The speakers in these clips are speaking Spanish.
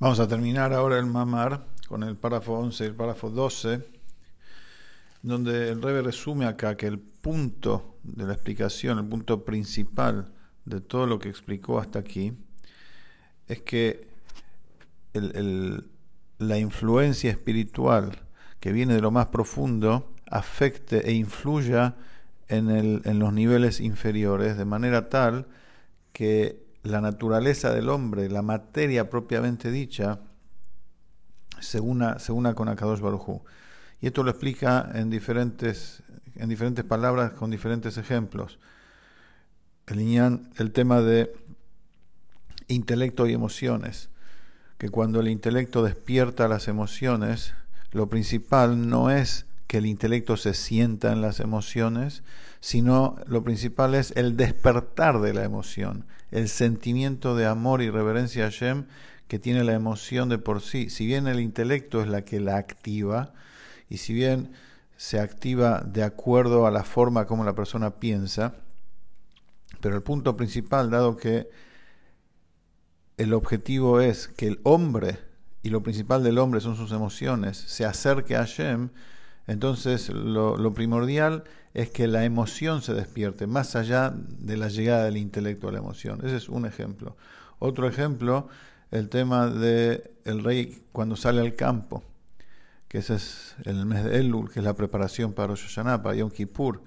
Vamos a terminar ahora el mamar con el párrafo 11 y el párrafo 12, donde el Rebe resume acá que el punto de la explicación, el punto principal de todo lo que explicó hasta aquí, es que la influencia espiritual que viene de lo más profundo afecte e influya en, en los niveles inferiores de manera tal que la naturaleza del hombre, la materia propiamente dicha, se una, se una con Akadosh Baruj Y esto lo explica en diferentes, en diferentes palabras, con diferentes ejemplos. El tema de intelecto y emociones, que cuando el intelecto despierta las emociones, lo principal no es que el intelecto se sienta en las emociones, sino lo principal es el despertar de la emoción, el sentimiento de amor y reverencia a Hashem que tiene la emoción de por sí. Si bien el intelecto es la que la activa, y si bien se activa de acuerdo a la forma como la persona piensa, pero el punto principal, dado que el objetivo es que el hombre, y lo principal del hombre son sus emociones, se acerque a Hashem, entonces lo, primordial es que la emoción se despierte, más allá de la llegada del intelecto a la emoción. Ese es un ejemplo. Otro ejemplo, el tema de el rey cuando sale al campo, que ese es el mes de Elul, que es la preparación para Rosh Hashanah, para Yom Kippur.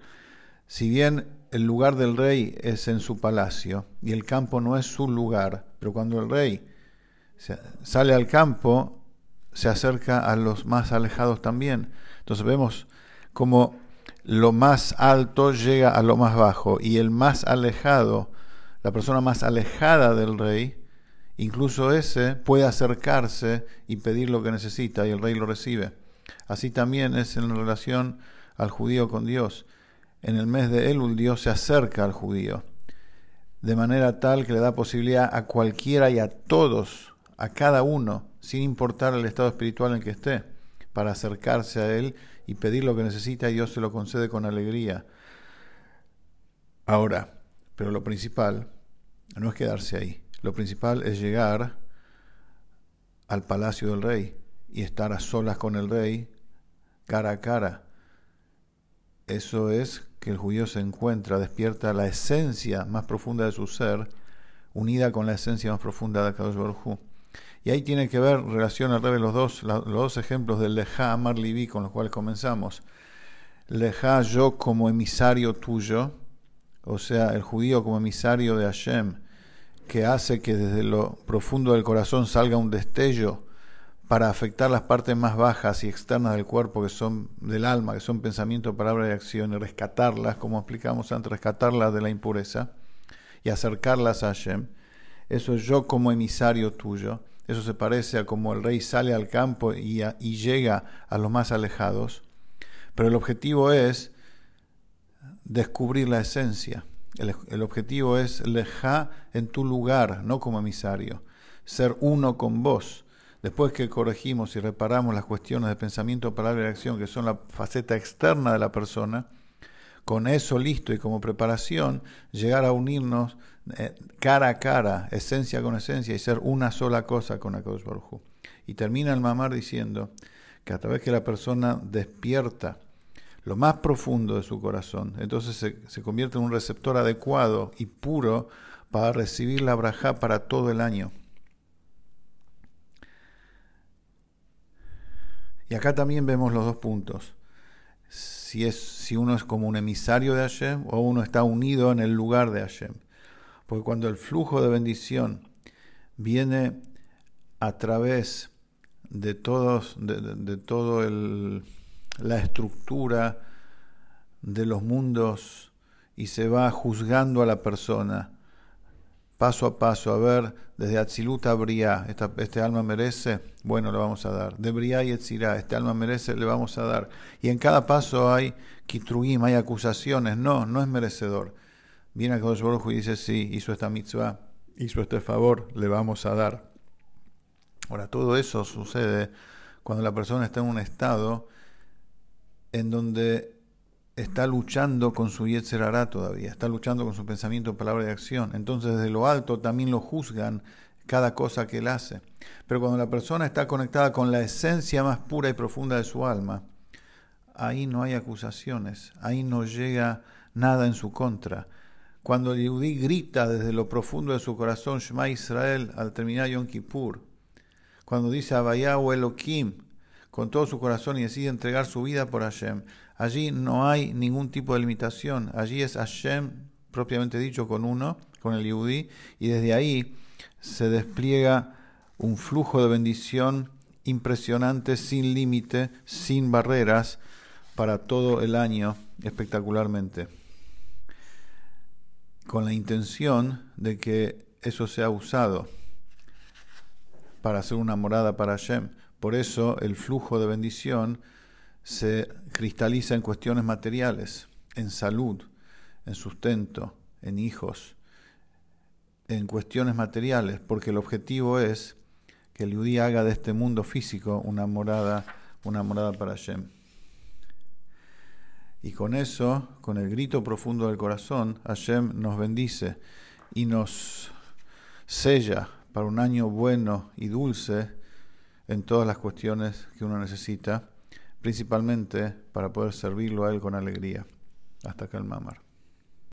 Si bien el lugar del rey es en su palacio y el campo no es su lugar, pero cuando el rey sale al campo, se acerca a los más alejados también. Entonces vemos como lo más alto llega a lo más bajo y el más alejado, la persona más alejada del rey, incluso ese puede acercarse y pedir lo que necesita y el rey lo recibe. Así también es en relación al judío con Dios. En el mes de Elul Dios se acerca al judío de manera tal que le da posibilidad a cualquiera y a todos, a cada uno, sin importar el estado espiritual en que esté para acercarse a Él y pedir lo que necesita y Dios se lo concede con alegría. Ahora, pero lo principal no es quedarse ahí. Lo principal es llegar al palacio del rey y estar a solas con el rey, cara a cara. Eso es que el judío se encuentra, despierta la esencia más profunda de su ser, unida con la esencia más profunda de Kadosh Baruj y ahí tiene que ver, relación al revés, los dos, los dos ejemplos del Leja Amar Libi con los cuales comenzamos. Leja yo como emisario tuyo, o sea, el judío como emisario de Hashem, que hace que desde lo profundo del corazón salga un destello para afectar las partes más bajas y externas del cuerpo, que son del alma, que son pensamiento, palabra y acción, y rescatarlas, como explicamos antes, rescatarlas de la impureza y acercarlas a Hashem. Eso es yo como emisario tuyo. Eso se parece a como el rey sale al campo y, llega a los más alejados. Pero el objetivo es descubrir la esencia. El, objetivo es leja en tu lugar, no como emisario. Ser uno con vos. Después que corregimos y reparamos las cuestiones de pensamiento, palabra y acción, que son la faceta externa de la persona, con eso listo y como preparación, llegar a unirnos cara a cara, esencia con esencia, y ser una sola cosa con Akadosh Baruj Y termina el mamar diciendo que a través que la persona despierta lo más profundo de su corazón, entonces se, se convierte en un receptor adecuado y puro para recibir la braja para todo el año. Y acá también vemos los dos puntos. Si, es, si uno es como un emisario de Hashem o uno está unido en el lugar de Hashem. Porque cuando el flujo de bendición viene a través de todos, todo la estructura de los mundos y se va juzgando a la persona paso a paso, a ver, desde Atzilut a Briá, este alma merece, bueno, le vamos a dar. De Briá y Etzirá, este alma merece, le vamos a dar. Y en cada paso hay Kitruim, hay acusaciones, no, no es merecedor. Viene a Kadosh Baruj y dice, sí, hizo esta mitzvah, hizo este favor, le vamos a dar. Ahora, todo eso sucede cuando la persona está en un estado en donde está luchando con su Yetzerará todavía, está luchando con su pensamiento, palabra y acción. Entonces, desde lo alto también lo juzgan cada cosa que él hace. Pero cuando la persona está conectada con la esencia más pura y profunda de su alma, ahí no hay acusaciones, ahí no llega nada en su contra. Cuando el Yehudi grita desde lo profundo de su corazón, Shema Israel, al terminar Yom Kippur, cuando dice o Elohim, con todo su corazón y decide entregar su vida por Hashem, allí no hay ningún tipo de limitación, allí es Hashem propiamente dicho con uno, con el Yehudi, y desde ahí se despliega un flujo de bendición impresionante, sin límite, sin barreras, para todo el año espectacularmente, con la intención de que eso sea usado para hacer una morada para Hashem. Por eso el flujo de bendición se cristaliza en cuestiones materiales, en salud, en sustento, en hijos, en cuestiones materiales, porque el objetivo es que el judío haga de este mundo físico una morada, una morada para Hashem. Y con eso, con el grito profundo del corazón, Hashem nos bendice y nos sella para un año bueno y dulce en todas las cuestiones que uno necesita, principalmente para poder servirlo a Él con alegría. Hasta acá el mamar.